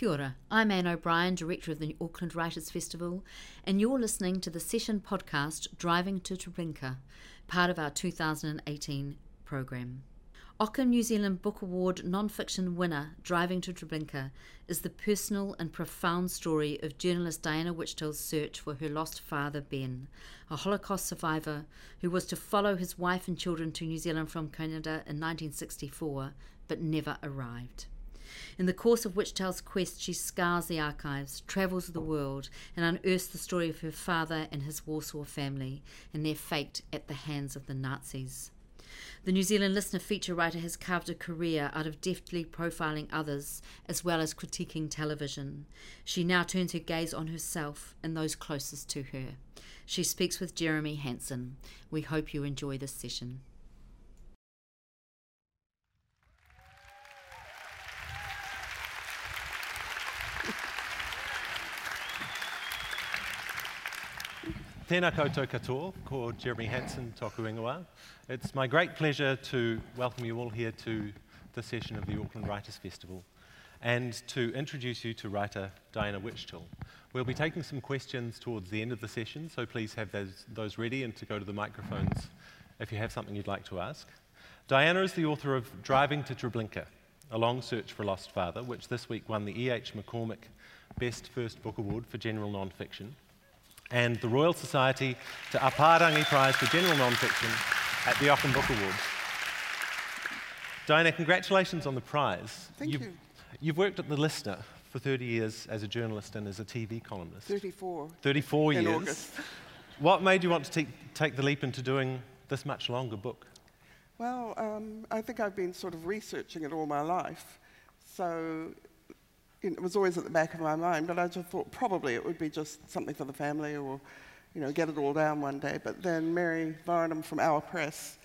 Kia ora. I'm Anne O'Brien, Director of the Auckland Writers Festival, and you're listening to the session podcast Driving to Treblinka, part of our 2018 program. Ockham New Zealand Book Award non-fiction winner Driving to Treblinka is the personal and profound story of journalist Diana Wichtel's search for her lost father Ben, a Holocaust survivor who was to follow his wife and children to New Zealand from Canada in 1964 but never arrived. In the course of Wichtel's quest, she scours the archives, travels the world, and unearths the story of her father and his Warsaw family and their fate at the hands of the Nazis. The New Zealand Listener feature writer has carved a career out of deftly profiling others as well as critiquing television. She now turns her gaze on herself and those closest to her. She speaks with Jeremy Hansen. We hope you enjoy this session. Tēnā koutou katoa, ko Jeremy Hansen, tōku ingoa. It's my great pleasure to welcome you all here to the session of the Auckland Writers Festival and to introduce you to writer Diana Wichtel. We'll be taking some questions towards the end of the session, so please have those, those ready and to go to the microphones if you have something you'd like to ask. Diana is the author of Driving to Treblinka, A Long Search for a Lost Father, which this week won the E.H. McCormick Best First Book Award for General Nonfiction and the Royal Society Te Aparangi Prize for General Nonfiction at the Ockham Book Awards. Diana, congratulations on the prize. Thank you've, you. You've worked at The Listener for 30 years as a journalist and as a TV columnist. 34. 34 years. in. August. What made you want to take, take the leap into doing this much longer book? Well, um, I think I've been sort of researching it all my life. So it was always at the back of my mind, but I just thought probably it would be just something for the family or, you know, get it all down one day. But then Mary Varnham from Awa Press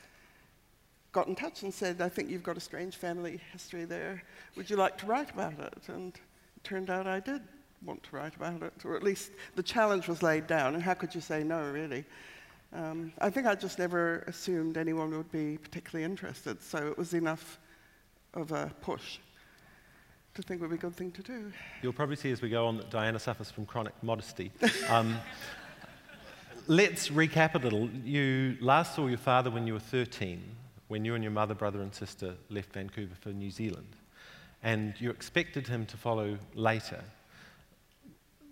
got in touch and said, I think you've got a strange family history there. Would you like to write about it? And it turned out I did want to write about it, or at least the challenge was laid down, and how could you say no, really? Um, I think I just never assumed anyone would be particularly interested, so it was enough of a push to think would be a good thing to do. You'll probably see as we go on that Diana suffers from chronic modesty. Um, let's recap a little. You last saw your father when you were 13, when you and your mother, brother, and sister left Vancouver for New Zealand. And you expected him to follow later.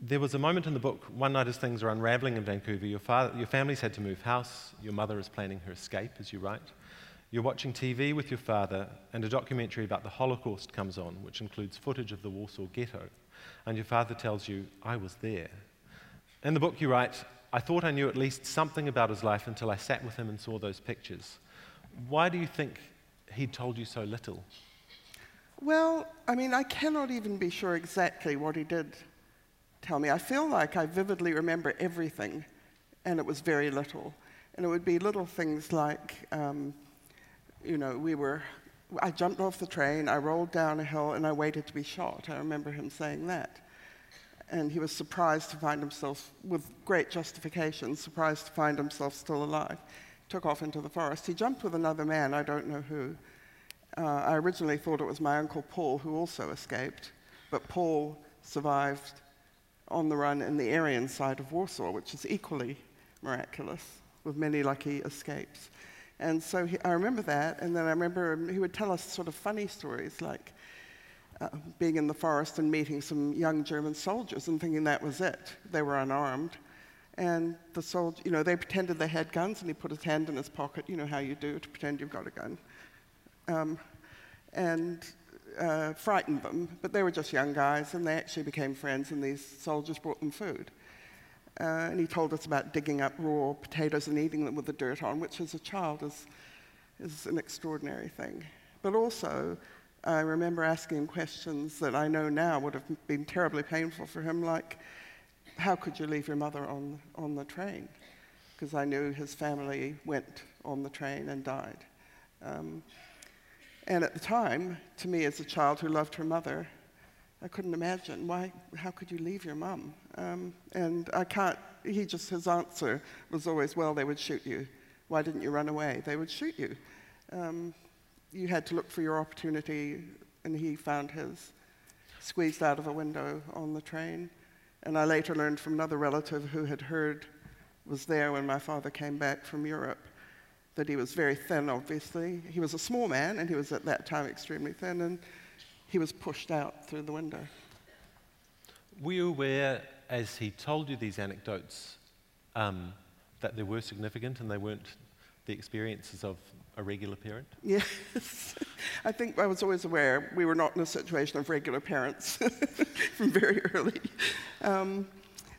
There was a moment in the book, one night as things are unraveling in Vancouver, your, father, your family's had to move house, your mother is planning her escape, as you write. You're watching TV with your father, and a documentary about the Holocaust comes on, which includes footage of the Warsaw Ghetto. And your father tells you, I was there. In the book, you write, I thought I knew at least something about his life until I sat with him and saw those pictures. Why do you think he told you so little? Well, I mean, I cannot even be sure exactly what he did tell me. I feel like I vividly remember everything, and it was very little. And it would be little things like um, you know, we were, I jumped off the train, I rolled down a hill, and I waited to be shot. I remember him saying that. And he was surprised to find himself, with great justification, surprised to find himself still alive. Took off into the forest. He jumped with another man, I don't know who. Uh, I originally thought it was my uncle Paul, who also escaped, but Paul survived on the run in the Aryan side of Warsaw, which is equally miraculous, with many lucky escapes. And so he, I remember that, and then I remember he would tell us sort of funny stories, like uh, being in the forest and meeting some young German soldiers and thinking that was it. They were unarmed. And the soldier, you know, they pretended they had guns, and he put his hand in his pocket, you know how you do to pretend you've got a gun, um, and uh, frightened them. But they were just young guys, and they actually became friends, and these soldiers brought them food. Uh, and he told us about digging up raw potatoes and eating them with the dirt on, which as a child is, is an extraordinary thing. But also, I remember asking questions that I know now would have been terribly painful for him, like, how could you leave your mother on, on the train? Because I knew his family went on the train and died. Um, and at the time, to me as a child who loved her mother, I couldn't imagine. Why, how could you leave your mum? Um, and I can't, he just, his answer was always, well, they would shoot you. Why didn't you run away? They would shoot you. Um, you had to look for your opportunity, and he found his. squeezed out of a window on the train. And I later learned from another relative who had heard, was there when my father came back from Europe, that he was very thin, obviously. He was a small man, and he was at that time extremely thin, and he was pushed out through the window. Were you aware, as he told you these anecdotes, um, that they were significant and they weren't the experiences of a regular parent? Yes. I think I was always aware we were not in a situation of regular parents from very early. Um,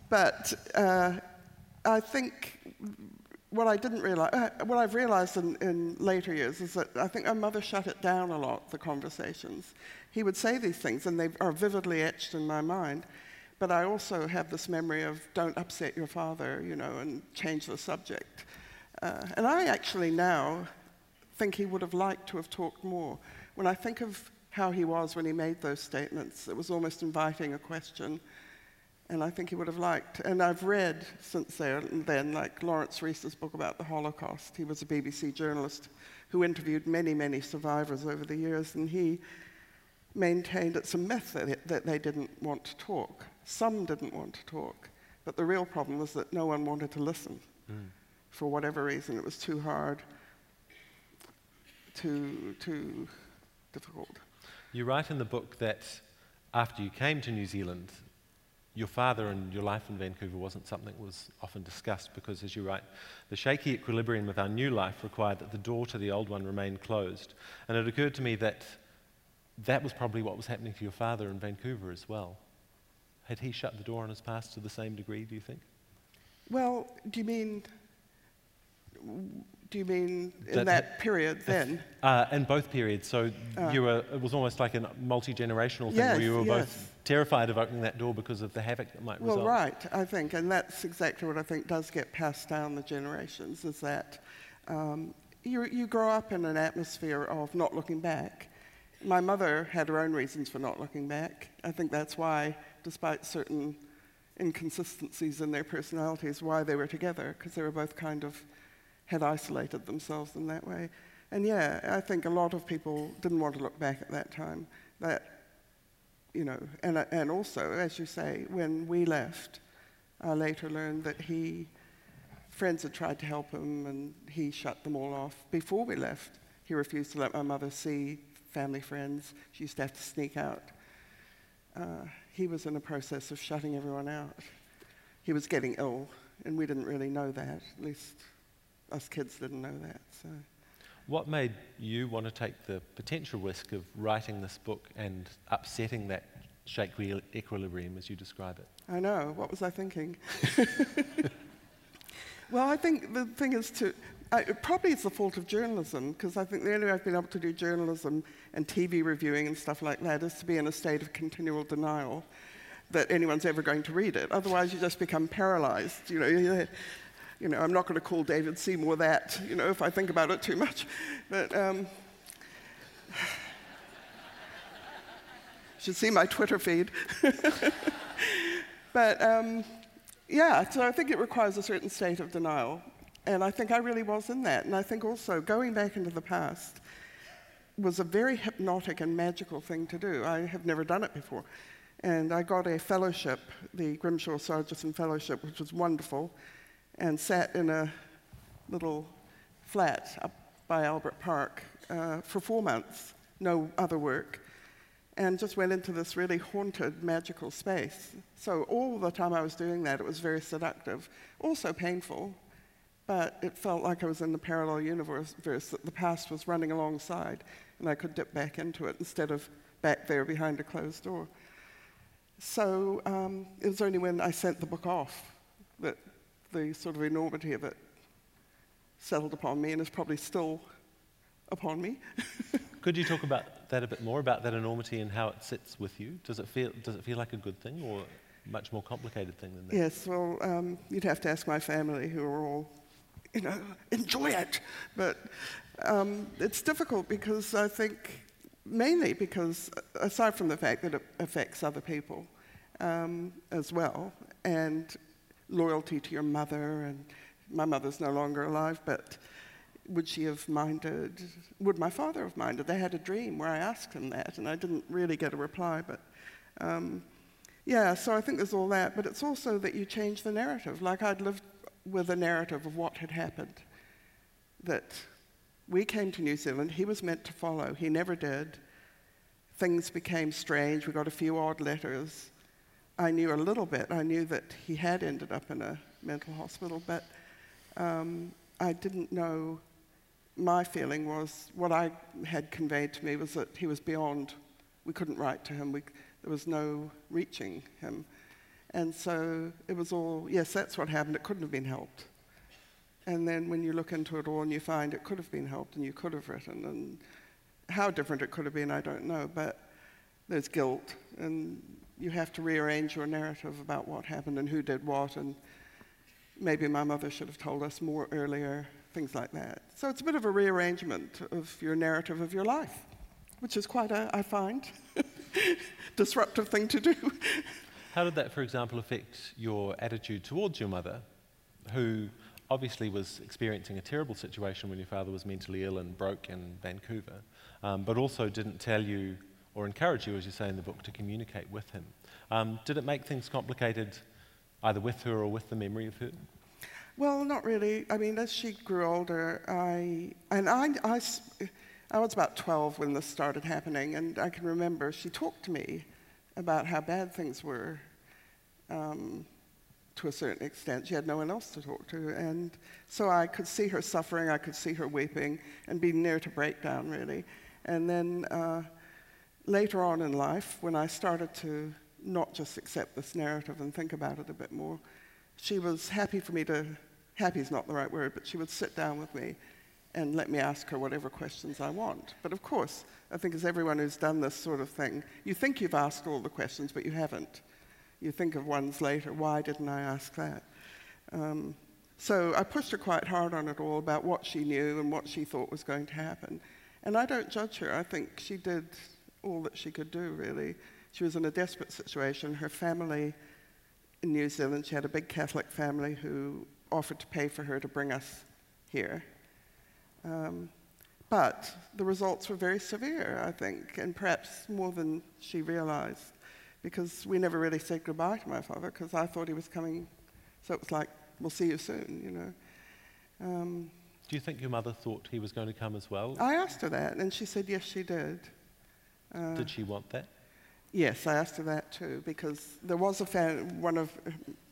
but uh, I think what I didn't realize, uh, what I've realized in, in, later years is that I think our mother shut it down a lot, the conversations. He would say these things, and they are vividly etched in my mind. But I also have this memory of don't upset your father, you know, and change the subject. Uh, and I actually now think he would have liked to have talked more. When I think of how he was when he made those statements, it was almost inviting a question. And I think he would have liked. And I've read since then, like Laurence Rees's book about the Holocaust. He was a BBC journalist who interviewed many, many survivors over the years, and he maintained it's a myth that, that they didn't want to talk. Some didn't want to talk, but the real problem was that no one wanted to listen. Mm. For whatever reason, it was too hard, too, too difficult. You write in the book that after you came to New Zealand, your father and your life in Vancouver wasn't something that was often discussed because, as you write, the shaky equilibrium of our new life required that the door to the old one remain closed. And it occurred to me that that was probably what was happening to your father in Vancouver as well. Had he shut the door on his past to the same degree, do you think? Well, do you mean do you mean in that, that period then? Uh, in both periods. So uh, you were, it was almost like a multi generational thing yes, where you were yes. both terrified of opening that door because of the havoc that might well, result. Well, right, I think. And that's exactly what I think does get passed down the generations is that um, you, you grow up in an atmosphere of not looking back. My mother had her own reasons for not looking back. I think that's why, despite certain inconsistencies in their personalities, why they were together, because they were both kind of had isolated themselves in that way. And yeah, I think a lot of people didn't want to look back at that time. That, you know, and, and also, as you say, when we left, I later learned that he, friends had tried to help him and he shut them all off. Before we left, he refused to let my mother see family friends. She used to have to sneak out. Uh, he was in a process of shutting everyone out. He was getting ill, and we didn't really know that, at least us kids didn't know that. So. What made you want to take the potential risk of writing this book and upsetting that shaky equilibrium as you describe it? I know. What was I thinking? well, I think the thing is to. I, probably it's the fault of journalism because I think the only way I've been able to do journalism and TV reviewing and stuff like that is to be in a state of continual denial that anyone's ever going to read it. Otherwise, you just become paralyzed. You know, you know, I'm not going to call David Seymour that, you know, if I think about it too much. But um, should see my Twitter feed. but um, yeah, so I think it requires a certain state of denial. And I think I really was in that. And I think also going back into the past was a very hypnotic and magical thing to do. I have never done it before. And I got a fellowship, the Grimshaw Sargison Fellowship, which was wonderful and sat in a little flat up by Albert Park uh, for four months, no other work, and just went into this really haunted, magical space. So, all the time I was doing that, it was very seductive, also painful, but it felt like I was in the parallel universe, that the past was running alongside, and I could dip back into it instead of back there behind a closed door. So, um, it was only when I sent the book off the sort of enormity of it settled upon me and is probably still upon me. Could you talk about that a bit more, about that enormity and how it sits with you? Does it feel, does it feel like a good thing or a much more complicated thing than that? Yes, well, um, you'd have to ask my family who are all, you know, enjoy it. But um, it's difficult because I think, mainly because, aside from the fact that it affects other people um, as well, and loyalty to your mother, and my mother's no longer alive, but would she have minded? Would my father have minded? They had a dream where I asked him that, and I didn't really get a reply, but Um, yeah, so I think there's all that, but it's also that you change the narrative. Like I'd lived with a narrative of what had happened. That we came to New Zealand, he was meant to follow, he never did. Things became strange, we got a few odd letters. I knew a little bit, I knew that he had ended up in a mental hospital, but um, I didn't know. My feeling was what I had conveyed to me was that he was beyond, we couldn't write to him, we, there was no reaching him. And so it was all, yes, that's what happened. It couldn't have been helped. And then when you look into it all and you find it could have been helped and you could have written, and how different it could have been, I don't know. But there's guilt, and you have to rearrange your narrative about what happened and who did what, and maybe my mother should have told us more earlier, things like that. So it's a bit of a rearrangement of your narrative of your life, which is quite a, I find, disruptive thing to do. How did that, for example, affect your attitude towards your mother, who obviously was experiencing a terrible situation when your father was mentally ill and broke in Vancouver, um, but also didn't tell you or encourage you, as you say in the book, to communicate with him? Um, did it make things complicated either with her or with the memory of her? Well, not really. I mean, as she grew older, I and I, I, I was about 12 when this started happening, and I can remember she talked to me about how bad things were um, to a certain extent. She had no one else to talk to. And so I could see her suffering, I could see her weeping, and be near to breakdown, really. And then uh, later on in life, when I started to not just accept this narrative and think about it a bit more, she was happy for me to, happy is not the right word, but she would sit down with me and let me ask her whatever questions I want. But of course, I think as everyone who's done this sort of thing, you think you've asked all the questions, but you haven't. You think of ones later, why didn't I ask that? Um, so I pushed her quite hard on it all about what she knew and what she thought was going to happen. And I don't judge her. I think she did all that she could do, really. She was in a desperate situation. Her family in New Zealand, she had a big Catholic family who offered to pay for her to bring us here. Um, but the results were very severe, I think, and perhaps more than she realized, because we never really said goodbye to my father because I thought he was coming. So it was like, we'll see you soon, you know. Um, Do you think your mother thought he was going to come as well? I asked her that, and she said yes, she did. Uh, did she want that? Yes, I asked her that too, because there was a fan, one of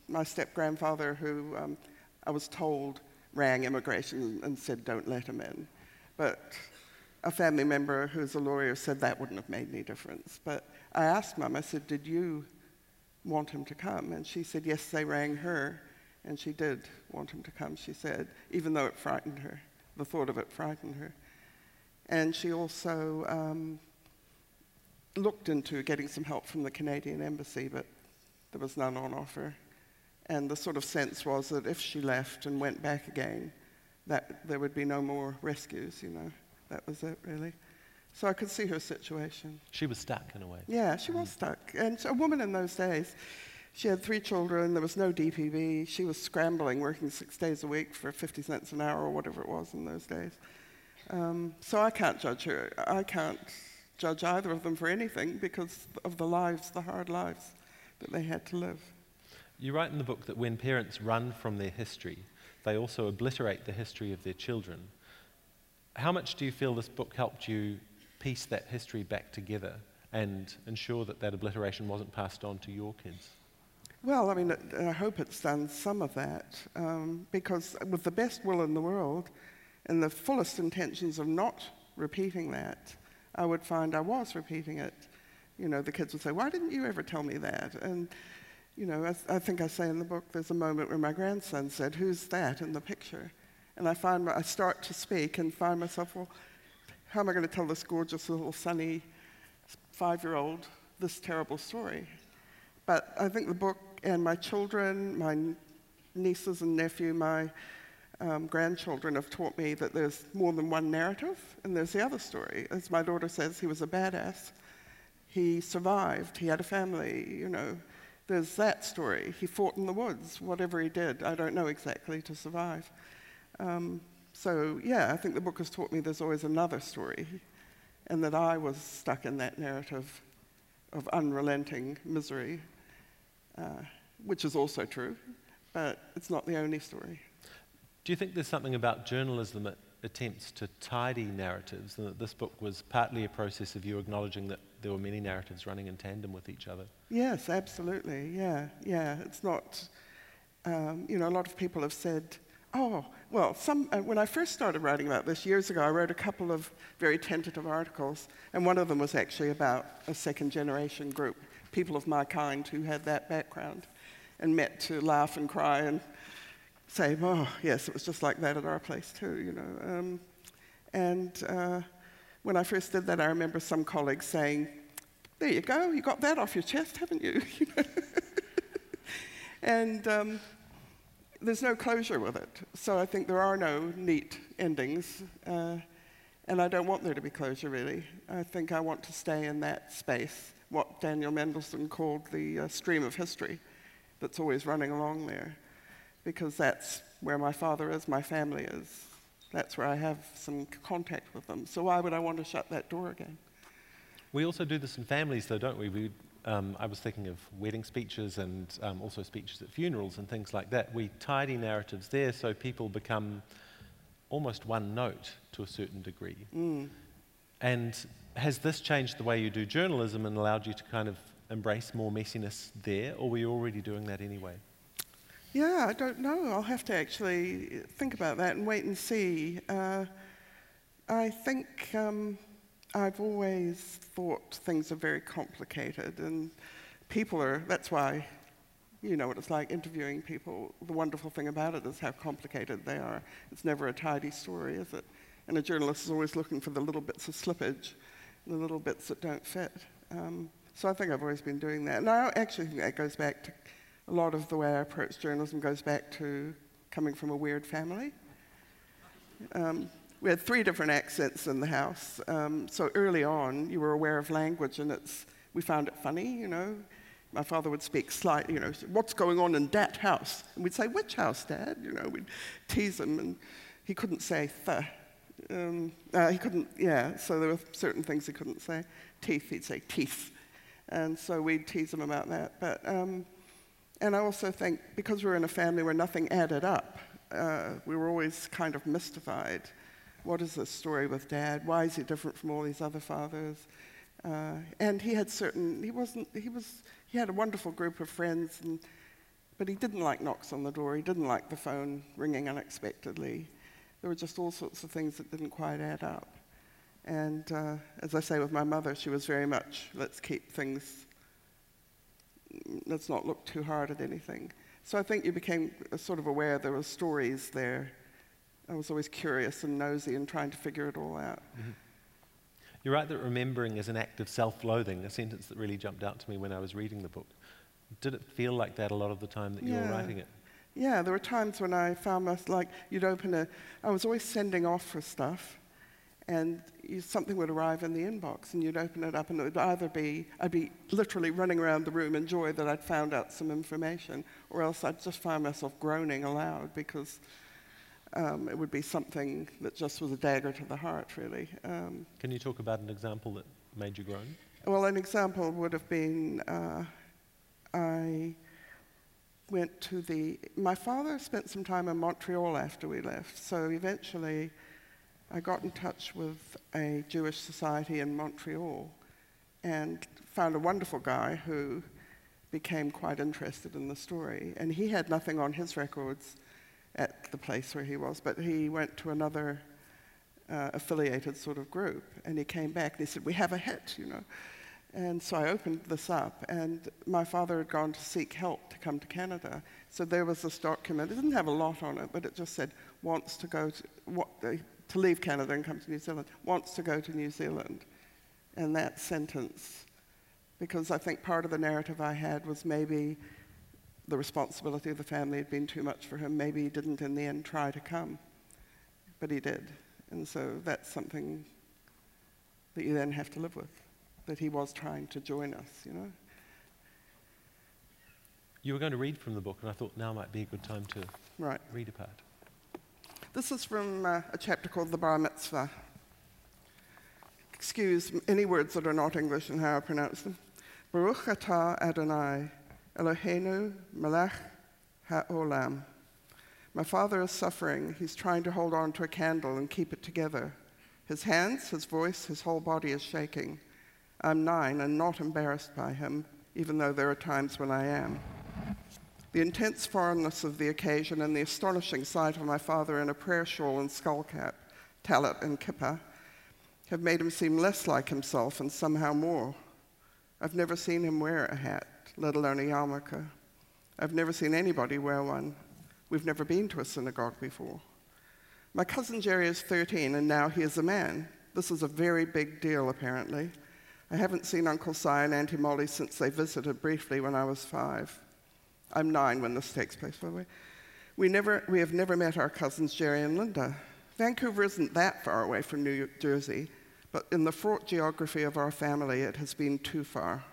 my step grandfather who um, I was told rang immigration and said, don't let him in. But a family member who's a lawyer said that wouldn't have made any difference. But I asked Mum, I said, Did you want him to come? And she said, Yes, they rang her. And she did want him to come, she said, even though it frightened her. The thought of it frightened her. And she also um, looked into getting some help from the Canadian Embassy, but there was none on offer. And the sort of sense was that if she left and went back again, that there would be no more rescues, you know. That was it, really. So I could see her situation. She was stuck in a way. Yeah, she was stuck. And a woman in those days, she had three children, there was no DPP, she was scrambling, working six days a week for 50 cents an hour or whatever it was in those days. Um, so I can't judge her. I can't judge either of them for anything because of the lives, the hard lives that they had to live. You write in the book that when parents run from their history, they also obliterate the history of their children. How much do you feel this book helped you piece that history back together and ensure that that obliteration wasn't passed on to your kids? Well, I mean, I hope it's done some of that, um, because with the best will in the world and the fullest intentions of not repeating that, I would find I was repeating it. You know, the kids would say, Why didn't you ever tell me that? And you know, I, I, think I say in the book, there's a moment where my grandson said, Who's that in the picture? And I find I start to speak and find myself, Well, how am I going to tell this gorgeous little sunny five year old this terrible story? But I think the book and my children, my nieces and nephew, my um, grandchildren have taught me that there's more than one narrative, and there's the other story. As my daughter says, he was a badass. He survived. He had a family, you know. There's that story. He fought in the woods, whatever he did, I don't know exactly, to survive. Um, so, yeah, I think the book has taught me there's always another story, and that I was stuck in that narrative of unrelenting misery, uh, which is also true, but it's not the only story. Do you think there's something about journalism that attempts to tidy narratives, and that this book was partly a process of you acknowledging that there were many narratives running in tandem with each other? Yes, absolutely. Yeah, yeah. It's not, um, you know, a lot of people have said, oh, well, some, uh, when I first started writing about this years ago, I wrote a couple of very tentative articles, and one of them was actually about a second generation group, people of my kind who had that background and met to laugh and cry and say, oh, yes, it was just like that at our place too, you know. Um, and uh, when I first did that, I remember some colleagues saying, there you go, you got that off your chest, haven't you? and um, there's no closure with it. So I think there are no neat endings. Uh, and I don't want there to be closure, really. I think I want to stay in that space, what Daniel Mendelsohn called the uh, stream of history that's always running along there because that's where my father is, my family is. That's where I have some contact with them. So why would I want to shut that door again? We also do this in families, though, don't we? we um, I was thinking of wedding speeches and um, also speeches at funerals and things like that. We tidy narratives there so people become almost one note to a certain degree. Mm. And has this changed the way you do journalism and allowed you to kind of embrace more messiness there, or were you already doing that anyway? Yeah, I don't know. I'll have to actually think about that and wait and see. Uh, I think um, I've always thought things are very complicated, and people are, that's why, you know what it's like interviewing people. The wonderful thing about it is how complicated they are. It's never a tidy story, is it? And a journalist is always looking for the little bits of slippage, the little bits that don't fit. Um, so I think I've always been doing that. And I actually think that goes back to a lot of the way I approach journalism goes back to coming from a weird family. Um, we had three different accents in the house. Um, so early on, you were aware of language, and it's, we found it funny, you know. My father would speak slightly, you know, what's going on in that house? And we'd say, which house, Dad? You know, we'd tease him, and he couldn't say th. Um, uh, he couldn't, yeah, so there were certain things he couldn't say. Teeth, he'd say teeth. And so we'd tease him about that. But um, and I also think because we were in a family where nothing added up, uh, we were always kind of mystified. What is this story with dad? Why is he different from all these other fathers? Uh, and he had certain, he wasn't, he was, he had a wonderful group of friends, and, but he didn't like knocks on the door. He didn't like the phone ringing unexpectedly. There were just all sorts of things that didn't quite add up. And uh, as I say with my mother, she was very much, let's keep things let's not look too hard at anything. So I think you became sort of aware there were stories there. I was always curious and nosy and trying to figure it all out. Mm-hmm. You're right that remembering is an act of self loathing, a sentence that really jumped out to me when I was reading the book. Did it feel like that a lot of the time that you yeah. were writing it? Yeah, there were times when I found myself like you'd open a, I was always sending off for stuff, and you, something would arrive in the inbox, and you'd open it up, and it would either be I'd be literally running around the room in joy that I'd found out some information, or else I'd just find myself groaning aloud because um, it would be something that just was a dagger to the heart, really. Um, Can you talk about an example that made you groan? Well, an example would have been uh, I went to the. My father spent some time in Montreal after we left, so eventually I got in touch with a Jewish society in Montreal and found a wonderful guy who became quite interested in the story. And he had nothing on his records at the place where he was, but he went to another uh, affiliated sort of group. And he came back and he said, We have a hit, you know. And so I opened this up, and my father had gone to seek help to come to Canada. So there was this document. It didn't have a lot on it, but it just said, wants to go to, what, to leave Canada and come to New Zealand, wants to go to New Zealand. And that sentence, because I think part of the narrative I had was maybe the responsibility of the family had been too much for him. Maybe he didn't in the end try to come, but he did. And so that's something that you then have to live with, that he was trying to join us, you know. You were going to read from the book, and I thought now might be a good time to right. read a part. This is from uh, a chapter called the Bar Mitzvah. Excuse any words that are not English and how I pronounce them. Baruch atah Adonai, Eloheinu melech ha'olam. My father is suffering. He's trying to hold on to a candle and keep it together. His hands, his voice, his whole body is shaking. I'm nine and not embarrassed by him, even though there are times when I am. The intense foreignness of the occasion and the astonishing sight of my father in a prayer shawl and skull cap, tallit and kippah, have made him seem less like himself and somehow more. I've never seen him wear a hat, let alone a yarmulke. I've never seen anybody wear one. We've never been to a synagogue before. My cousin Jerry is 13 and now he is a man. This is a very big deal, apparently. I haven't seen Uncle Si and Auntie Molly since they visited briefly when I was five. I'm nine when this takes place, by the way. We, never, we have never met our cousins Jerry and Linda. Vancouver isn't that far away from New Jersey, but in the fraught geography of our family, it has been too far.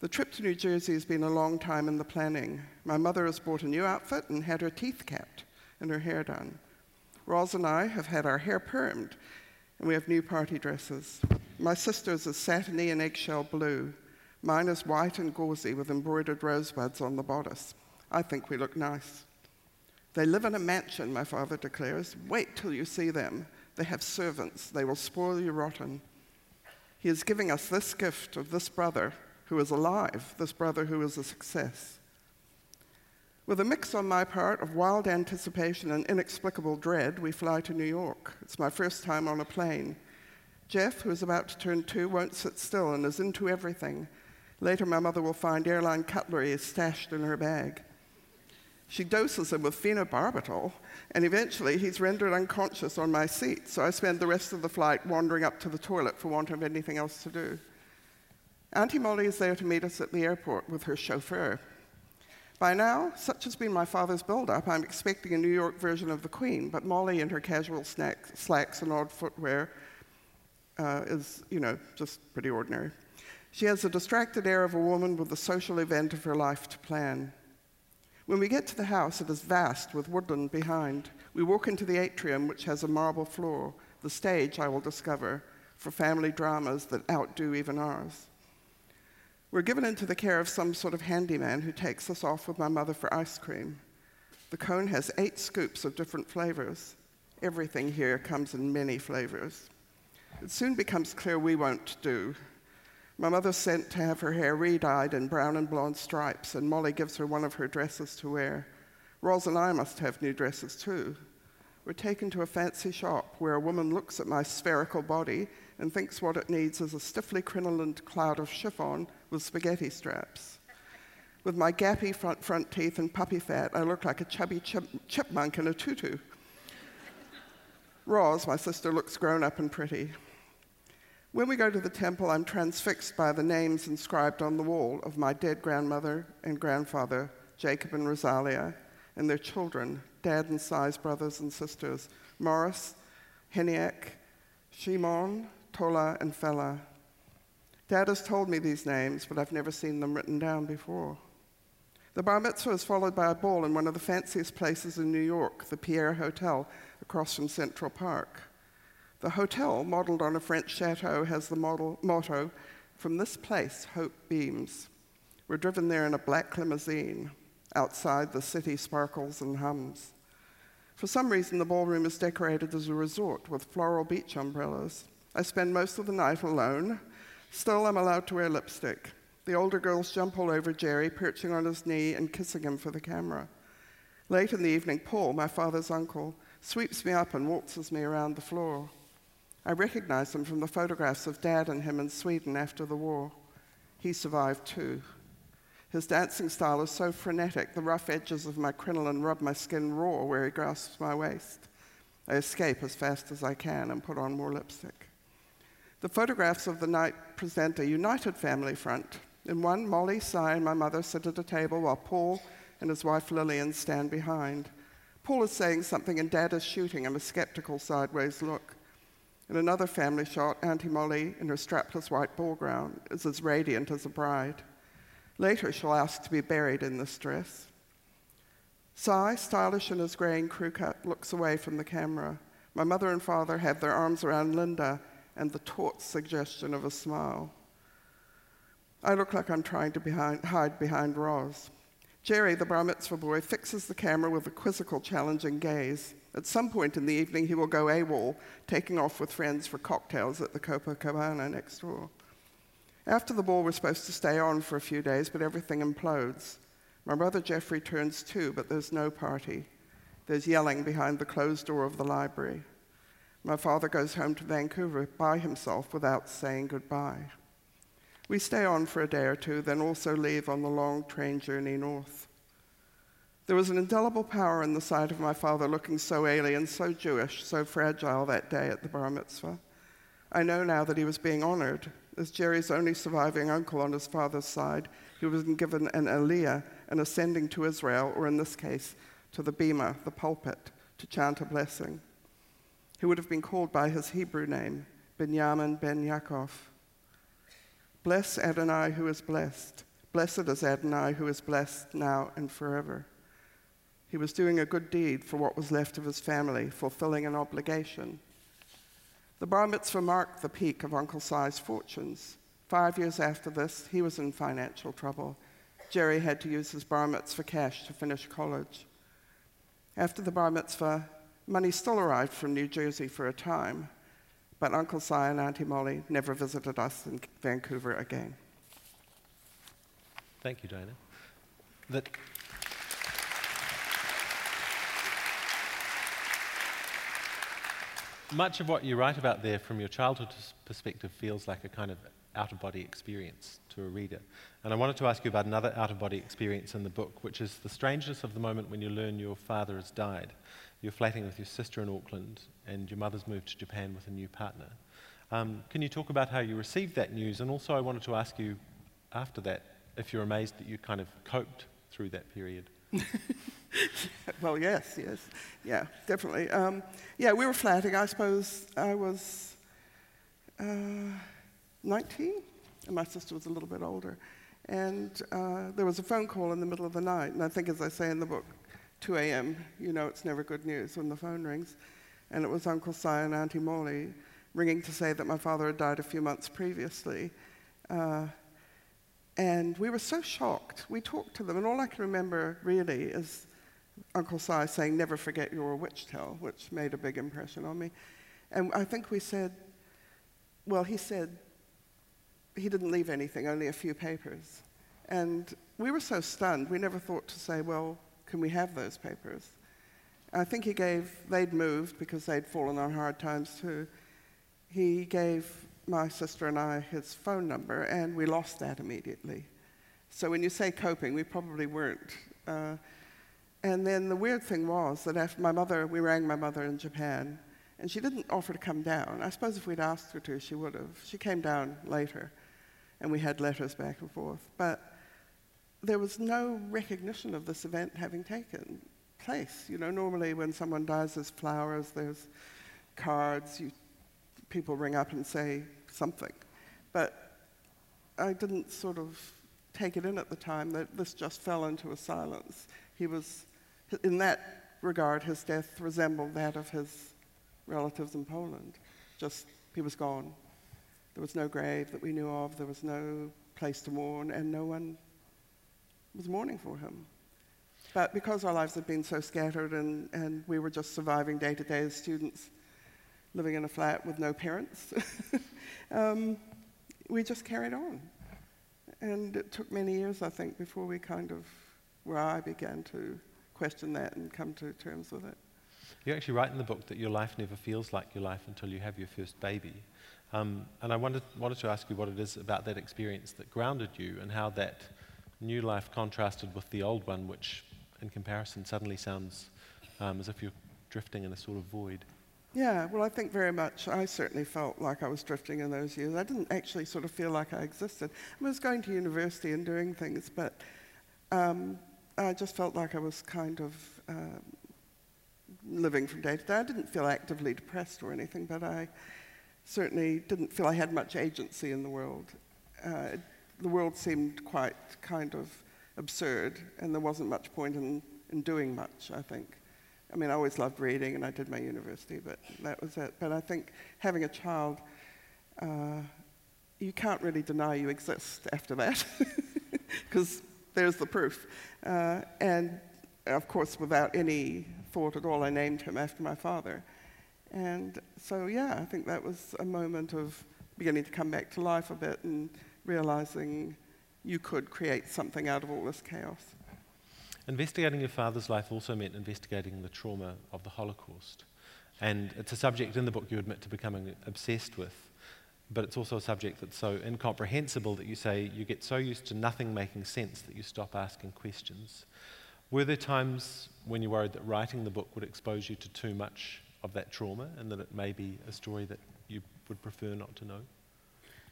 The trip to New Jersey has been a long time in the planning. My mother has bought a new outfit and had her teeth capped and her hair done. Roz and I have had our hair permed, and we have new party dresses. My sister's is satiny and eggshell blue. Mine is white and gauzy with embroidered rosebuds on the bodice. I think we look nice. They live in a mansion, my father declares. Wait till you see them. They have servants. They will spoil you rotten. He is giving us this gift of this brother who is alive, this brother who is a success. With a mix on my part of wild anticipation and inexplicable dread, we fly to New York. It's my first time on a plane. Jeff, who is about to turn two, won't sit still and is into everything. Later, my mother will find airline cutlery is stashed in her bag. She doses him with phenobarbital, and eventually he's rendered unconscious on my seat, so I spend the rest of the flight wandering up to the toilet for want of anything else to do. Auntie Molly is there to meet us at the airport with her chauffeur. By now, such has been my father's build-up, I'm expecting a New York version of the Queen, but Molly in her casual slacks and odd footwear uh, is, you know, just pretty ordinary. She has the distracted air of a woman with the social event of her life to plan. When we get to the house, it is vast with woodland behind. We walk into the atrium, which has a marble floor, the stage, I will discover, for family dramas that outdo even ours. We're given into the care of some sort of handyman who takes us off with my mother for ice cream. The cone has eight scoops of different flavors. Everything here comes in many flavors. It soon becomes clear we won't do. My mother's sent to have her hair re-dyed in brown and blonde stripes, and Molly gives her one of her dresses to wear. Roz and I must have new dresses too. We're taken to a fancy shop where a woman looks at my spherical body and thinks what it needs is a stiffly crinolined cloud of chiffon with spaghetti straps. With my gappy front, front teeth and puppy fat, I look like a chubby chip, chipmunk in a tutu. Roz, my sister, looks grown up and pretty. When we go to the temple, I'm transfixed by the names inscribed on the wall of my dead grandmother and grandfather, Jacob and Rosalia, and their children, Dad and Si's brothers and sisters, Morris, Heniak, Shimon, Tola, and Fela. Dad has told me these names, but I've never seen them written down before. The bar mitzvah is followed by a ball in one of the fanciest places in New York, the Pierre Hotel, across from Central Park. The hotel, modeled on a French chateau, has the model, motto, From this place, hope beams. We're driven there in a black limousine. Outside, the city sparkles and hums. For some reason, the ballroom is decorated as a resort with floral beach umbrellas. I spend most of the night alone. Still, I'm allowed to wear lipstick. The older girls jump all over Jerry, perching on his knee and kissing him for the camera. Late in the evening, Paul, my father's uncle, sweeps me up and waltzes me around the floor. I recognize him from the photographs of Dad and him in Sweden after the war. He survived too. His dancing style is so frenetic, the rough edges of my crinoline rub my skin raw where he grasps my waist. I escape as fast as I can and put on more lipstick. The photographs of the night present a united family front. In one, Molly, Si, and my mother sit at a table while Paul and his wife Lillian stand behind. Paul is saying something and Dad is shooting him a skeptical sideways look. In another family shot, Auntie Molly, in her strapless white ball gown, is as radiant as a bride. Later, she'll ask to be buried in this dress. Si, stylish in his greying crew cut, looks away from the camera. My mother and father have their arms around Linda and the taut suggestion of a smile. I look like I'm trying to behind, hide behind Roz. Jerry, the bar mitzvah boy, fixes the camera with a quizzical, challenging gaze. At some point in the evening, he will go AWOL, taking off with friends for cocktails at the Copacabana next door. After the ball, we're supposed to stay on for a few days, but everything implodes. My brother Jeffrey turns two, but there's no party. There's yelling behind the closed door of the library. My father goes home to Vancouver by himself without saying goodbye. We stay on for a day or two, then also leave on the long train journey north. There was an indelible power in the sight of my father looking so alien, so Jewish, so fragile that day at the bar mitzvah. I know now that he was being honored. As Jerry's only surviving uncle on his father's side, he was given an aliyah, an ascending to Israel, or in this case, to the bema, the pulpit, to chant a blessing. He would have been called by his Hebrew name, Benjamin ben Yaakov. Bless Adonai who is blessed. Blessed is Adonai who is blessed now and forever. He was doing a good deed for what was left of his family, fulfilling an obligation. The bar mitzvah marked the peak of Uncle Si's fortunes. Five years after this, he was in financial trouble. Jerry had to use his bar mitzvah cash to finish college. After the bar mitzvah, money still arrived from New Jersey for a time, but Uncle Si and Auntie Molly never visited us in Vancouver again. Thank you, Diana. That much of what you write about there from your childhood perspective feels like a kind of out of body experience to a reader. And I wanted to ask you about another out of body experience in the book, which is the strangeness of the moment when you learn your father has died. You're flatting with your sister in Auckland, and your mother's moved to Japan with a new partner. Um, can you talk about how you received that news? And also, I wanted to ask you after that if you're amazed that you kind of coped through that period. well, yes, yes, yeah, definitely. Um, yeah, we were flatting. I suppose I was uh, 19, and my sister was a little bit older. And uh, there was a phone call in the middle of the night, and I think, as I say in the book, 2 a.m., you know it's never good news when the phone rings. And it was Uncle Si and Auntie Molly ringing to say that my father had died a few months previously. Uh, and we were so shocked. We talked to them, and all I can remember really is Uncle Si saying, Never forget you your Wichtel, which made a big impression on me. And I think we said, Well, he said he didn't leave anything, only a few papers. And we were so stunned, we never thought to say, Well, can we have those papers? I think he gave, they'd moved because they'd fallen on hard times too. He gave my sister and I his phone number, and we lost that immediately. So when you say coping, we probably weren't. Uh, and then the weird thing was that after my mother, we rang my mother in Japan, and she didn't offer to come down. I suppose if we'd asked her to, she would have. She came down later, and we had letters back and forth. But there was no recognition of this event having taken place. You know, normally when someone dies, there's flowers, there's cards, you, people ring up and say something. But I didn't sort of take it in at the time that this just fell into a silence. He was in that regard, his death resembled that of his relatives in Poland. Just, he was gone. There was no grave that we knew of, there was no place to mourn, and no one was mourning for him. But because our lives had been so scattered and, and we were just surviving day to day as students, living in a flat with no parents, um, we just carried on. And it took many years, I think, before we kind of, where I began to question that and come to terms with it. You actually write in the book that your life never feels like your life until you have your first baby. Um, and I wanted, wanted to ask you what it is about that experience that grounded you and how that new life contrasted with the old one, which in comparison suddenly sounds um, as if you're drifting in a sort of void. Yeah, well, I think very much. I certainly felt like I was drifting in those years. I didn't actually sort of feel like I existed. I was going to university and doing things, but um, I just felt like I was kind of uh, living from day to day. I didn't feel actively depressed or anything, but I certainly didn't feel I had much agency in the world. Uh, the world seemed quite kind of absurd, and there wasn't much point in, in doing much, I think. I mean, I always loved reading, and I did my university, but that was it. But I think having a child, uh, you can't really deny you exist after that, because there's the proof. Uh, and of course, without any thought at all, I named him after my father. And so, yeah, I think that was a moment of beginning to come back to life a bit and realizing you could create something out of all this chaos. Investigating your father's life also meant investigating the trauma of the Holocaust. And it's a subject in the book you admit to becoming obsessed with, but it's also a subject that's so incomprehensible that you say you get so used to nothing making sense that you stop asking questions. Were there times when you worried that writing the book would expose you to too much of that trauma and that it may be a story that you would prefer not to know?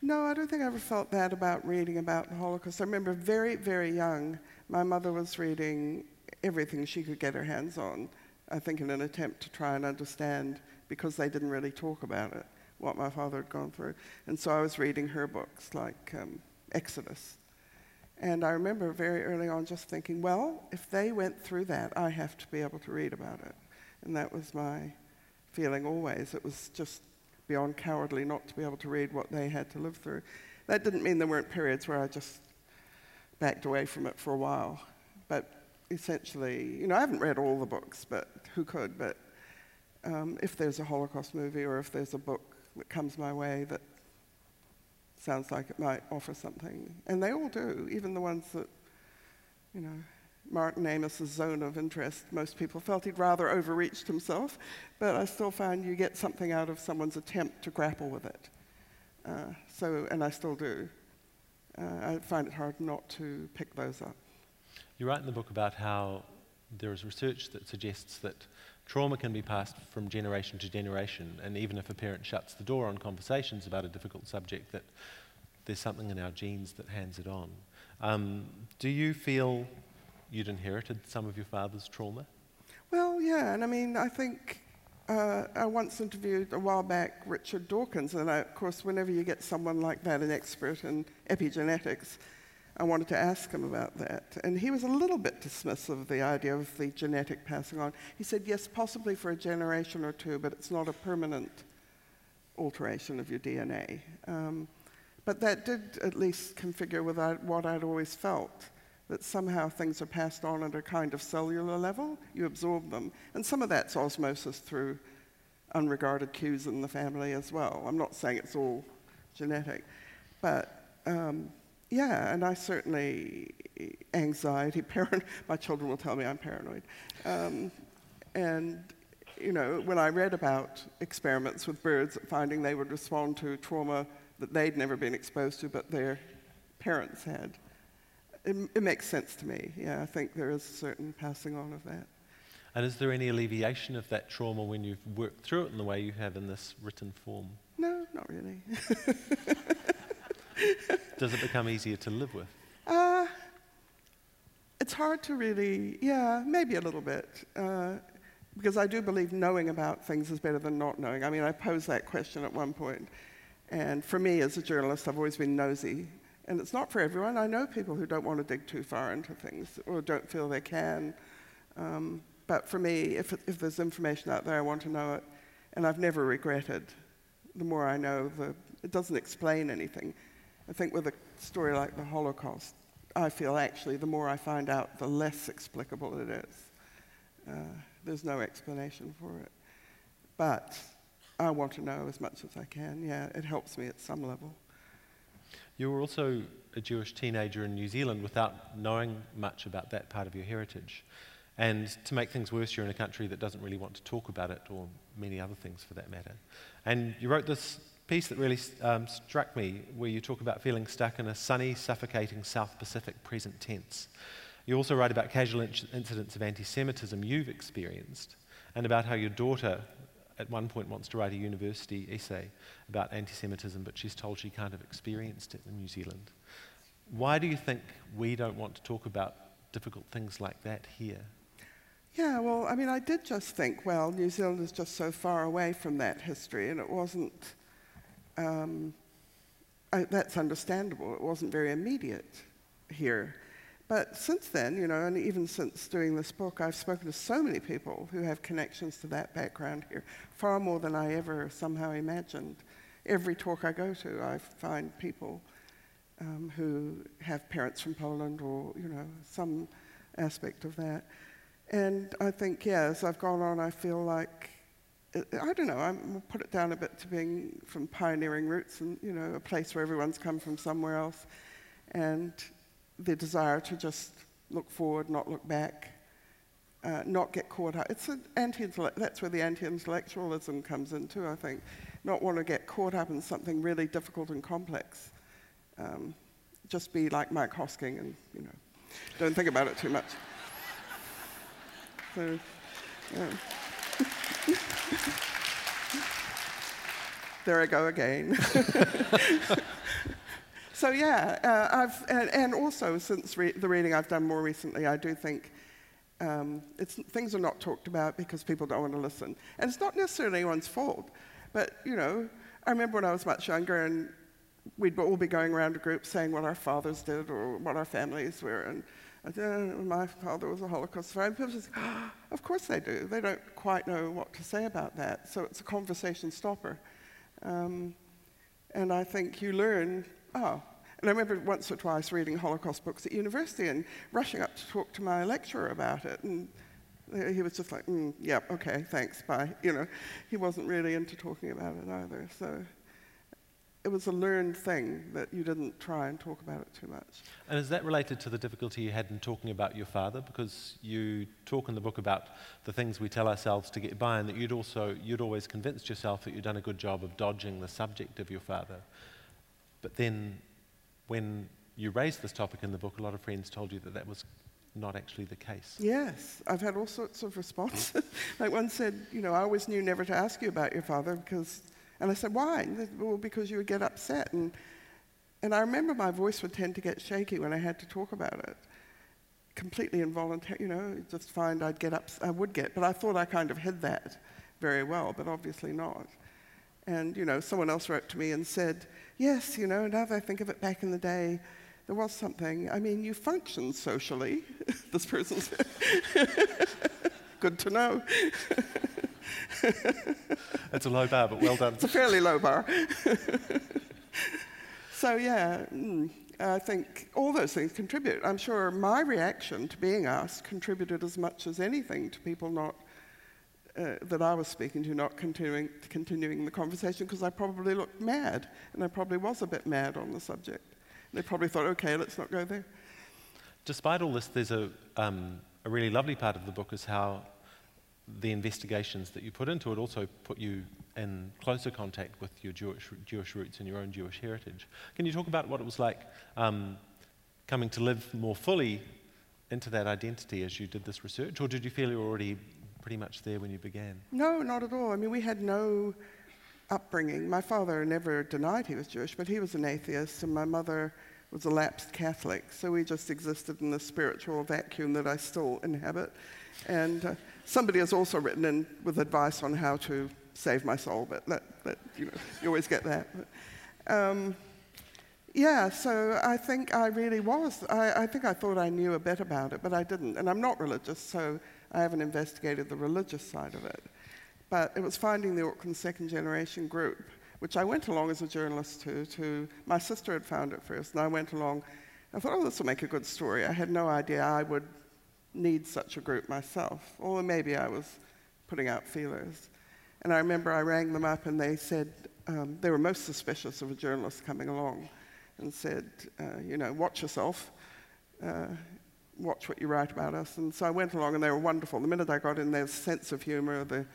No, I don't think I ever felt that about reading about the Holocaust. I remember very, very young, my mother was reading everything she could get her hands on, I think in an attempt to try and understand, because they didn't really talk about it, what my father had gone through. And so I was reading her books, like um, Exodus. And I remember very early on just thinking, well, if they went through that, I have to be able to read about it. And that was my feeling always. It was just beyond cowardly not to be able to read what they had to live through. That didn't mean there weren't periods where I just backed away from it for a while. But essentially, you know, I haven't read all the books, but who could? But um, if there's a Holocaust movie or if there's a book that comes my way that sounds like it might offer something, and they all do, even the ones that, you know, Martin Amis's zone of interest, most people felt he'd rather overreached himself, but I still find you get something out of someone's attempt to grapple with it. Uh, so, and I still do. Uh, I find it hard not to pick those up. You write in the book about how there is research that suggests that trauma can be passed from generation to generation, and even if a parent shuts the door on conversations about a difficult subject, that there's something in our genes that hands it on. Um, do you feel you'd inherited some of your father's trauma? Well, yeah, and I mean, I think uh, I once interviewed a while back Richard Dawkins, and I, of course, whenever you get someone like that, an expert in epigenetics, I wanted to ask him about that. And he was a little bit dismissive of the idea of the genetic passing on. He said, yes, possibly for a generation or two, but it's not a permanent alteration of your DNA. Um, but that did at least configure with what I'd always felt that somehow things are passed on at a kind of cellular level, you absorb them. And some of that's osmosis through unregarded cues in the family as well. I'm not saying it's all genetic, but um, yeah, and I certainly, anxiety, parent, my children will tell me I'm paranoid. Um, and, you know, when I read about experiments with birds, finding they would respond to trauma that they'd never been exposed to, but their parents had, it, it makes sense to me. Yeah, I think there is a certain passing on of that. And is there any alleviation of that trauma when you've worked through it in the way you have in this written form? No, not really. Does it become easier to live with? Uh, it's hard to really, yeah, maybe a little bit. Uh, because I do believe knowing about things is better than not knowing. I mean, I posed that question at one point, and for me as a journalist, I've always been nosy. And it's not for everyone. I know people who don't want to dig too far into things or don't feel they can. Um, but for me, if, if there's information out there, I want to know it. And I've never regretted. The more I know, the, it doesn't explain anything. I think with a story like the Holocaust, I feel actually the more I find out, the less explicable it is. Uh, there's no explanation for it. But I want to know as much as I can. Yeah, it helps me at some level. You were also a Jewish teenager in New Zealand without knowing much about that part of your heritage. And to make things worse, you're in a country that doesn't really want to talk about it, or many other things for that matter. And you wrote this piece that really um, struck me, where you talk about feeling stuck in a sunny, suffocating South Pacific present tense. You also write about casual incidents of anti Semitism you've experienced, and about how your daughter at one point wants to write a university essay about anti Semitism, but she's told she can't have experienced it in New Zealand. Why do you think we don't want to talk about difficult things like that here? Yeah, well, I mean, I did just think, well, New Zealand is just so far away from that history, and it wasn't, um, I, that's understandable. It wasn't very immediate here. But since then, you know, and even since doing this book, I've spoken to so many people who have connections to that background here, far more than I ever somehow imagined. every talk I go to, I find people um, who have parents from Poland or, you know, some aspect of that. And I think, yeah, as I've gone on, I feel like, I don't know, I'm put it down a bit to being from pioneering roots and, you know, a place where everyone's come from somewhere else. And the desire to just look forward, not look back, uh, not get caught up. It's an anti that's where the anti-intellectualism comes in too, I think. Not want to get caught up in something really difficult and complex. Um, just be like Mike Hosking and, you know, don't think about it too much. So, yeah. there I go again. so yeah, uh, I've, and, and, also since re- the reading I've done more recently, I do think um, things are not talked about because people don't want to listen. And it's not necessarily anyone's fault, but you know, I remember when I was much younger and we'd all be going around a group saying what our fathers did or what our families were. And oh, my father was a Holocaust survivor. People just, oh, of course they do. They don't quite know what to say about that. So it's a conversation stopper. Um, and I think you learn, oh, and I remember once or twice reading Holocaust books at university and rushing up to talk to my lecturer about it. And he was just like, mm, yeah, okay, thanks, bye. You know, he wasn't really into talking about it either. So it was a learned thing that you didn't try and talk about it too much. And is that related to the difficulty you had in talking about your father? Because you talk in the book about the things we tell ourselves to get by, and that you'd also you'd always convinced yourself that you'd done a good job of dodging the subject of your father. But then when you raised this topic in the book, a lot of friends told you that that was not actually the case. Yes, I've had all sorts of responses. like one said, you know, I always knew never to ask you about your father because, and I said, why? Said, well, because you would get upset. And, and I remember my voice would tend to get shaky when I had to talk about it. Completely involuntary, you know, just find I'd get up, I would get, but I thought I kind of hid that very well, but obviously not. And, you know, someone else wrote to me and said, yes, you know, now that I think of it back in the day, there was something. I mean, you functioned socially, this person said. Good to know. It's a low bar, but well done. it's a fairly low bar. so, yeah, mm, I think all those things contribute. I'm sure my reaction to being asked contributed as much as anything to people not uh, that I was speaking to not continuing, continuing the conversation because I probably looked mad, and I probably was a bit mad on the subject. They probably thought, okay, let's not go there. Despite all this, there's a, um, a really lovely part of the book is how the investigations that you put into it also put you in closer contact with your Jewish, Jewish roots and your own Jewish heritage. Can you talk about what it was like um, coming to live more fully into that identity as you did this research, or did you feel you were already pretty much there when you began? No, not at all. I mean, we had no upbringing. My father never denied he was Jewish, but he was an atheist, and my mother was a lapsed Catholic. So we just existed in the spiritual vacuum that I still inhabit. And uh, somebody has also written in with advice on how to save my soul, but that, that you know, you always get that. But, um, yeah, so I think I really was. I, I think I thought I knew a bit about it, but I didn't. And I'm not religious, so I haven't investigated the religious side of it. But it was finding the Auckland second generation group, which I went along as a journalist to. to my sister had found it first, and I went along. I thought, oh, this will make a good story. I had no idea I would need such a group myself, or maybe I was putting out feelers. And I remember I rang them up, and they said um, they were most suspicious of a journalist coming along and said, uh, you know, watch yourself. Uh, watch what you write about us. And so I went along, and they were wonderful. The minute I got in, their sense of humor, the,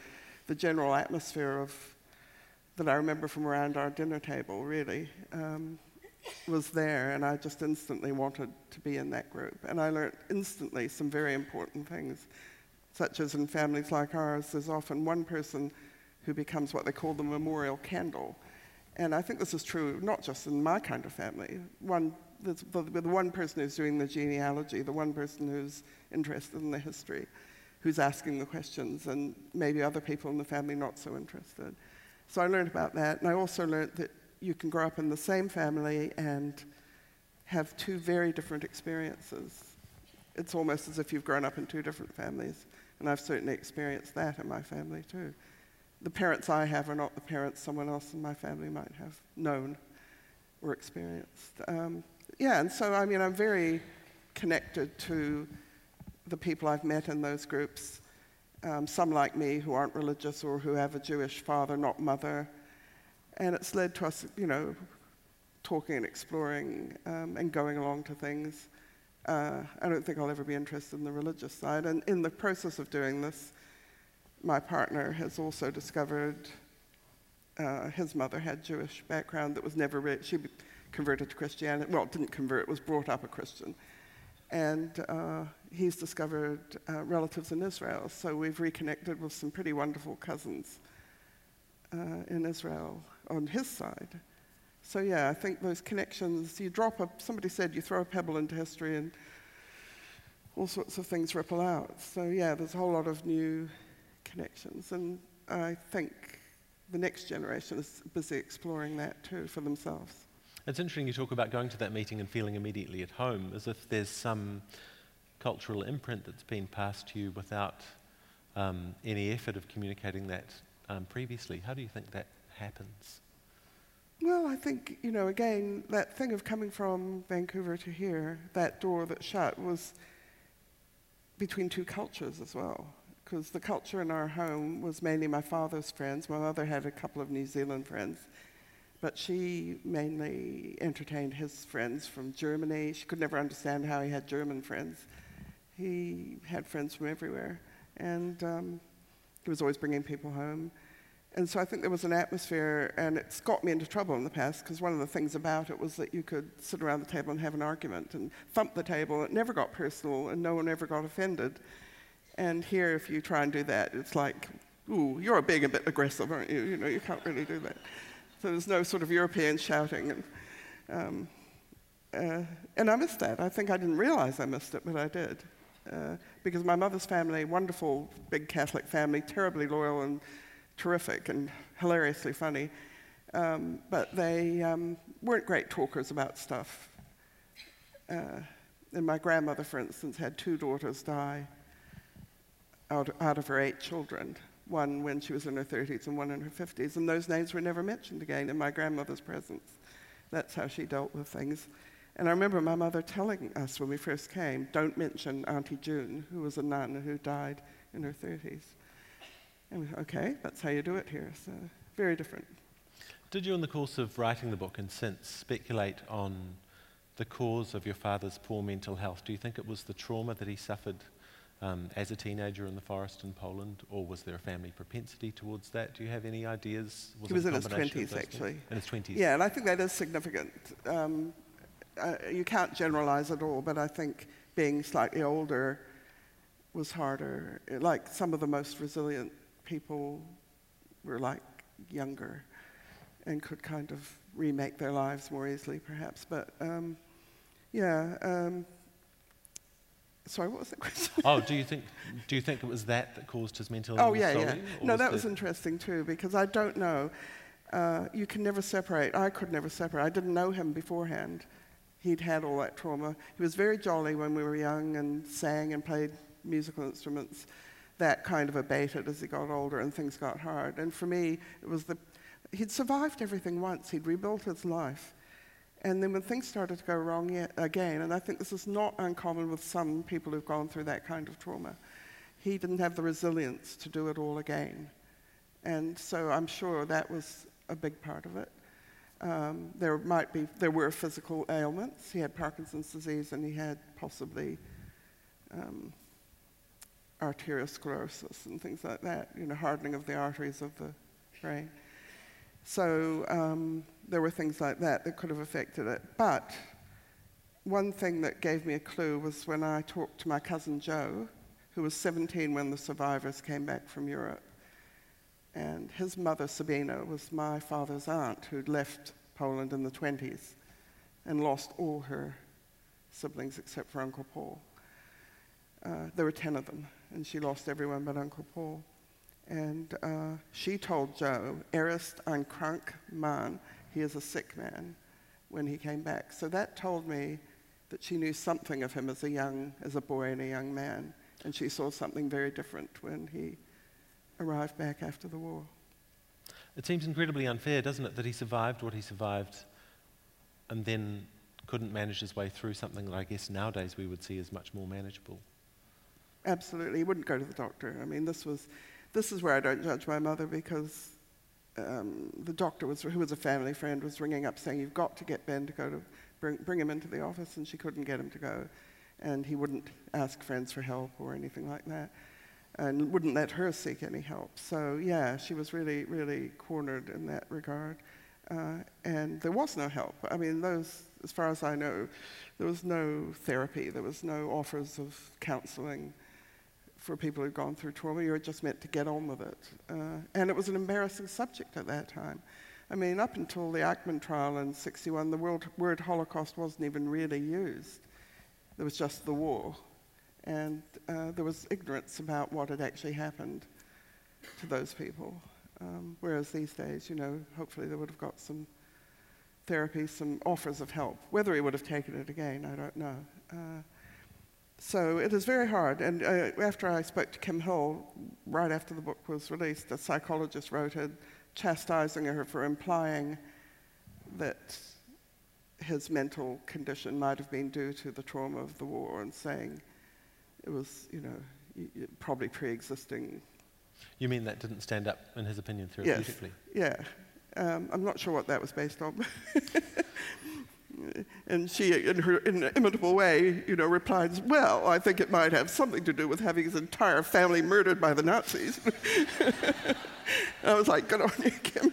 the general atmosphere of that I remember from around our dinner table, really, um, was there, and I just instantly wanted to be in that group. And I learned instantly some very important things, such as in families like ours, there's often one person who becomes what they call the memorial candle. And I think this is true not just in my kind of family. One the, the, the one person who's doing the genealogy, the one person who's interested in the history, who's asking the questions, and maybe other people in the family not so interested. So I learned about that, and I also learned that you can grow up in the same family and have two very different experiences. It's almost as if you've grown up in two different families, and I've certainly experienced that in my family too. the parents I have are not the parents someone else in my family might have known or experienced. Um, yeah, and so I mean, I'm very connected to the people I've met in those groups. Um, some like me who aren't religious or who have a Jewish father, not mother. And it's led to us, you know, talking and exploring um, and going along to things. Uh, I don't think I'll ever be interested in the religious side. And in the process of doing this, my partner has also discovered uh, his mother had Jewish background that was never re- she converted to Christianity. Well, didn't convert; was brought up a Christian, and uh, he's discovered uh, relatives in Israel. So we've reconnected with some pretty wonderful cousins uh, in Israel on his side. So yeah, I think those connections. You drop a. Somebody said you throw a pebble into history and all sorts of things ripple out. So yeah, there's a whole lot of new connections, and I think the next generation is busy exploring that too for themselves. It's interesting you talk about going to that meeting and feeling immediately at home, as if there's some cultural imprint that's been passed to you without um, any effort of communicating that um, previously. How do you think that happens? Well, I think, you know, again, that thing of coming from Vancouver to here, that door that shut was between two cultures as well because the culture in our home was mainly my father's friends. My mother had a couple of New Zealand friends, but she mainly entertained his friends from Germany. She could never understand how he had German friends. He had friends from everywhere, and um, he was always bringing people home. And so I think there was an atmosphere, and it's got me into trouble in the past because one of the things about it was that you could sit around the table and have an argument and thump the table. It never got personal, and no one ever got offended. And here, if you try and do that, it's like, ooh, you're being a bit aggressive, aren't you? You know, you can't really do that. So there's no sort of European shouting. And, um, uh, and I missed that. I think I didn't realize I missed it, but I did. Uh, because my mother's family, wonderful, big Catholic family, terribly loyal and terrific and hilariously funny, um, but they um, weren't great talkers about stuff. Uh, and my grandmother, for instance, had two daughters die out, out of her eight children, one when she was in her 30s and one in her 50s, and those names were never mentioned again in my grandmother's presence. That's how she dealt with things. And I remember my mother telling us when we first came, don't mention Auntie June, who was a nun who died in her 30s. And we, okay, that's how you do it here. So very different. Did you, in the course of writing the book and since, speculate on the cause of your father's poor mental health? Do you think it was the trauma that he suffered um, as a teenager in the forest in Poland, or was there a family propensity towards that? Do you have any ideas? Was he was in his 20s, actually. In his 20s? Yeah, and I think that is significant. Um, uh, you can't generalize at all, but I think being slightly older was harder. Like some of the most resilient people were like younger and could kind of remake their lives more easily, perhaps. But um, yeah, um, Sorry, what was the question? oh, do you think do you think it was that that caused his mental illness? Oh yeah, yeah. No, was that was interesting too because I don't know. Uh, you can never separate. I could never separate. I didn't know him beforehand. He'd had all that trauma. He was very jolly when we were young and sang and played musical instruments. That kind of abated as he got older and things got hard. And for me, it was the he'd survived everything once. He'd rebuilt his life. And then when things started to go wrong yet, again, and I think this is not uncommon with some people who've gone through that kind of trauma, he didn't have the resilience to do it all again. And so I'm sure that was a big part of it. Um, there might be, there were physical ailments. He had Parkinson's disease and he had possibly um, arteriosclerosis and things like that, you know, hardening of the arteries of the brain. So um, there were things like that that could have affected it. But one thing that gave me a clue was when I talked to my cousin Joe, who was 17 when the survivors came back from Europe. And his mother, Sabina, was my father's aunt who'd left Poland in the 20s and lost all her siblings except for Uncle Paul. Uh, there were 10 of them, and she lost everyone but Uncle Paul. And uh, she told Joe, Erist ein krank man, he is a sick man, when he came back. So that told me that she knew something of him as a young, as a boy and a young man. And she saw something very different when he arrived back after the war. It seems incredibly unfair, doesn't it, that he survived what he survived and then couldn't manage his way through something that I guess nowadays we would see as much more manageable. Absolutely. He wouldn't go to the doctor. I mean, this was, this is where I don't judge my mother because um, the doctor was, who was a family friend, was ringing up saying, "You've got to get Ben to go to bring, bring him into the office," and she couldn't get him to go, and he wouldn't ask friends for help or anything like that and wouldn't let her seek any help. So, yeah, she was really, really cornered in that regard. Uh, and there was no help. I mean, those, as far as I know, there was no therapy, there was no offers of counseling for people who'd gone through trauma. You were just meant to get on with it. Uh, and it was an embarrassing subject at that time. I mean, up until the Eichmann trial in 61, the word, word Holocaust wasn't even really used. There was just the war and uh, there was ignorance about what had actually happened to those people. Um, whereas these days, you know, hopefully they would have got some therapy, some offers of help. Whether he would have taken it again, I don't know. Uh, so it is very hard. And uh, after I spoke to Kim Hill, right after the book was released, a psychologist wrote it, chastising her for implying that his mental condition might have been due to the trauma of the war and saying it was, you know, probably pre-existing. You mean that didn't stand up, in his opinion, therapeutically? Yes. Yeah. Um, I'm not sure what that was based on. and she, in her inimitable way, you know, replied, "Well, I think it might have something to do with having his entire family murdered by the Nazis." I was like, "Good on you, Kim."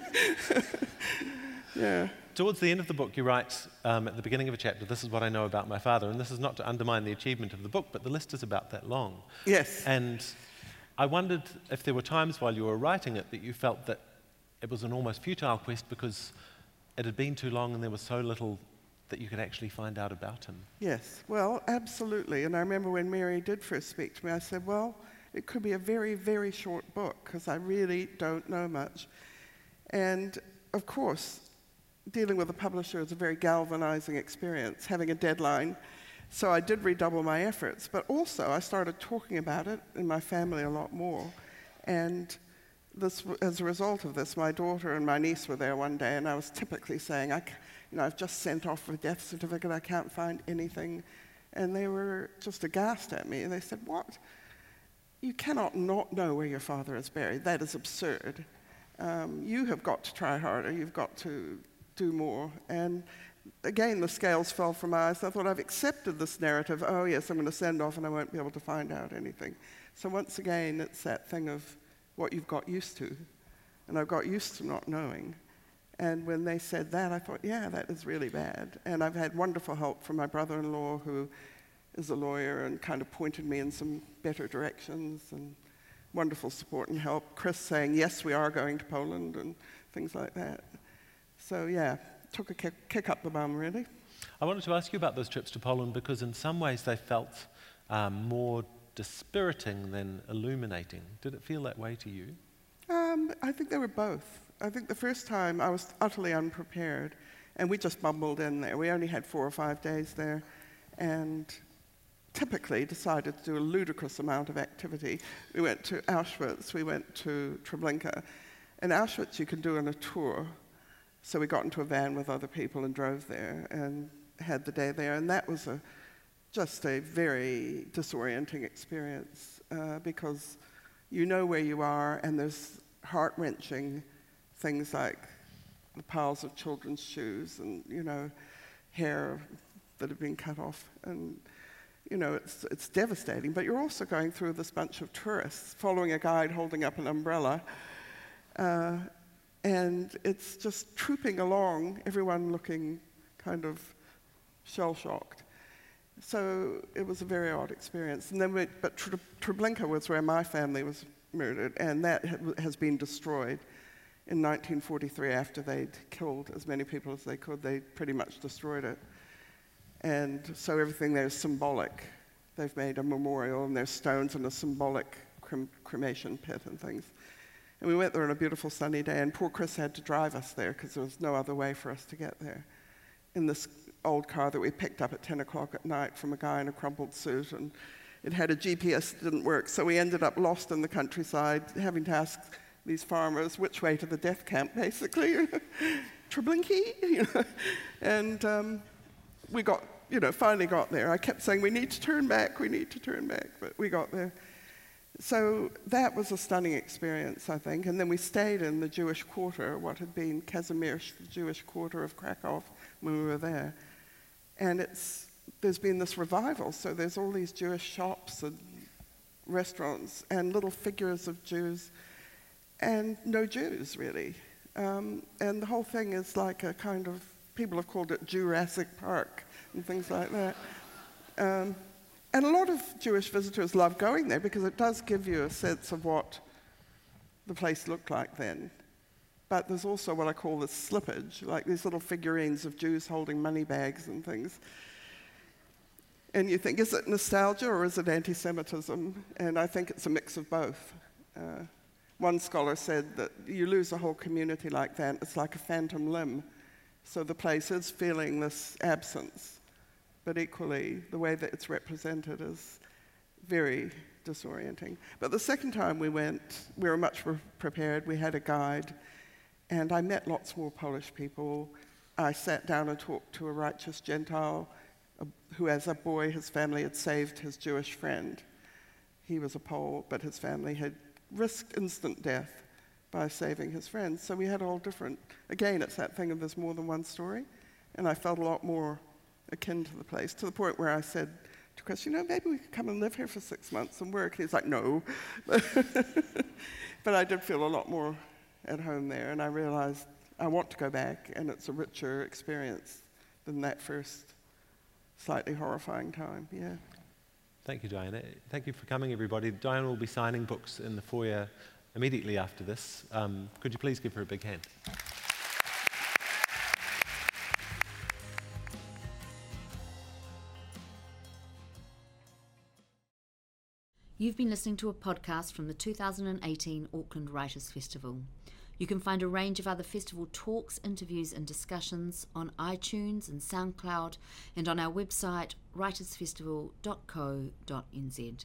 yeah towards the end of the book, you write um, at the beginning of a chapter, This is what I know about my father. And this is not to undermine the achievement of the book, but the list is about that long. Yes. And I wondered if there were times while you were writing it that you felt that it was an almost futile quest because it had been too long and there was so little that you could actually find out about him. Yes, well, absolutely. And I remember when Mary did first speak to me, I said, Well, it could be a very, very short book because I really don't know much. And of course, dealing with a publisher is a very galvanizing experience, having a deadline. So I did redouble my efforts, but also I started talking about it in my family a lot more. And this, as a result of this, my daughter and my niece were there one day, and I was typically saying, I, you know, I've just sent off a death certificate, I can't find anything. And they were just aghast at me, and they said, What? You cannot not know where your father is buried. That is absurd. Um, you have got to try harder. You've got to do more. And again, the scales fell from my eyes. I thought, I've accepted this narrative. Oh, yes, I'm going to send off and I won't be able to find out anything. So once again, it's that thing of what you've got used to. And I've got used to not knowing. And when they said that, I thought, yeah, that is really bad. And I've had wonderful help from my brother in law, who is a lawyer and kind of pointed me in some better directions, and wonderful support and help. Chris saying, yes, we are going to Poland, and things like that. So, yeah, took a kick, kick up the bum, really. I wanted to ask you about those trips to Poland because, in some ways, they felt um, more dispiriting than illuminating. Did it feel that way to you? Um, I think they were both. I think the first time I was utterly unprepared, and we just bumbled in there. We only had four or five days there, and typically decided to do a ludicrous amount of activity. We went to Auschwitz, we went to Treblinka. In Auschwitz, you can do on a tour so we got into a van with other people and drove there and had the day there. And that was a, just a very disorienting experience uh, because you know where you are and there's heart wrenching things like the piles of children's shoes and, you know, hair that have been cut off. And, you know, it's, it's devastating. But you're also going through this bunch of tourists following a guide holding up an umbrella. Uh, and it's just trooping along, everyone looking kind of shell shocked. So it was a very odd experience. And then we, but Treblinka was where my family was murdered, and that has been destroyed. In 1943, after they'd killed as many people as they could, they pretty much destroyed it. And so everything there is symbolic. They've made a memorial, and there's stones and a symbolic crem- cremation pit and things. And we went there on a beautiful sunny day, and poor Chris had to drive us there because there was no other way for us to get there. In this old car that we picked up at 10 o'clock at night from a guy in a crumpled suit, and it had a GPS that didn't work, so we ended up lost in the countryside, having to ask these farmers which way to the death camp, basically. Treblinky, you know. And um, we got, you know, finally got there. I kept saying, we need to turn back, we need to turn back, but we got there. So that was a stunning experience, I think. And then we stayed in the Jewish quarter, what had been Kazimierz, the Jewish quarter of Krakow, when we were there. And it's, there's been this revival, so there's all these Jewish shops and restaurants and little figures of Jews and no Jews, really. Um, and the whole thing is like a kind of, people have called it Jurassic Park and things like that. Um, and a lot of Jewish visitors love going there because it does give you a sense of what the place looked like then. But there's also what I call the slippage, like these little figurines of Jews holding money bags and things. And you think, is it nostalgia or is it anti Semitism? And I think it's a mix of both. Uh, one scholar said that you lose a whole community like that, it's like a phantom limb. So the place is feeling this absence, but equally, the way that it's represented is very disorienting. But the second time we went, we were much prepared. We had a guide, and I met lots more Polish people. I sat down and talked to a righteous Gentile who, as a boy, his family had saved his Jewish friend. He was a Pole, but his family had risked instant death by saving his friend. So we had all different, again, it's that thing of there's more than one story. And I felt a lot more akin to the place, to the point where I said to Chris, you know, maybe we could come and live here for six months and work. He's like, no. but I did feel a lot more at home there, and I realized I want to go back, and it's a richer experience than that first slightly horrifying time, yeah. Thank you, Diana. Thank you for coming, everybody. Diana will be signing books in the foyer immediately after this. Um, could you please give her a big hand? You've been listening to a podcast from the 2018 Auckland Writers Festival. You can find a range of other festival talks, interviews, and discussions on iTunes and SoundCloud and on our website writersfestival.co.nz.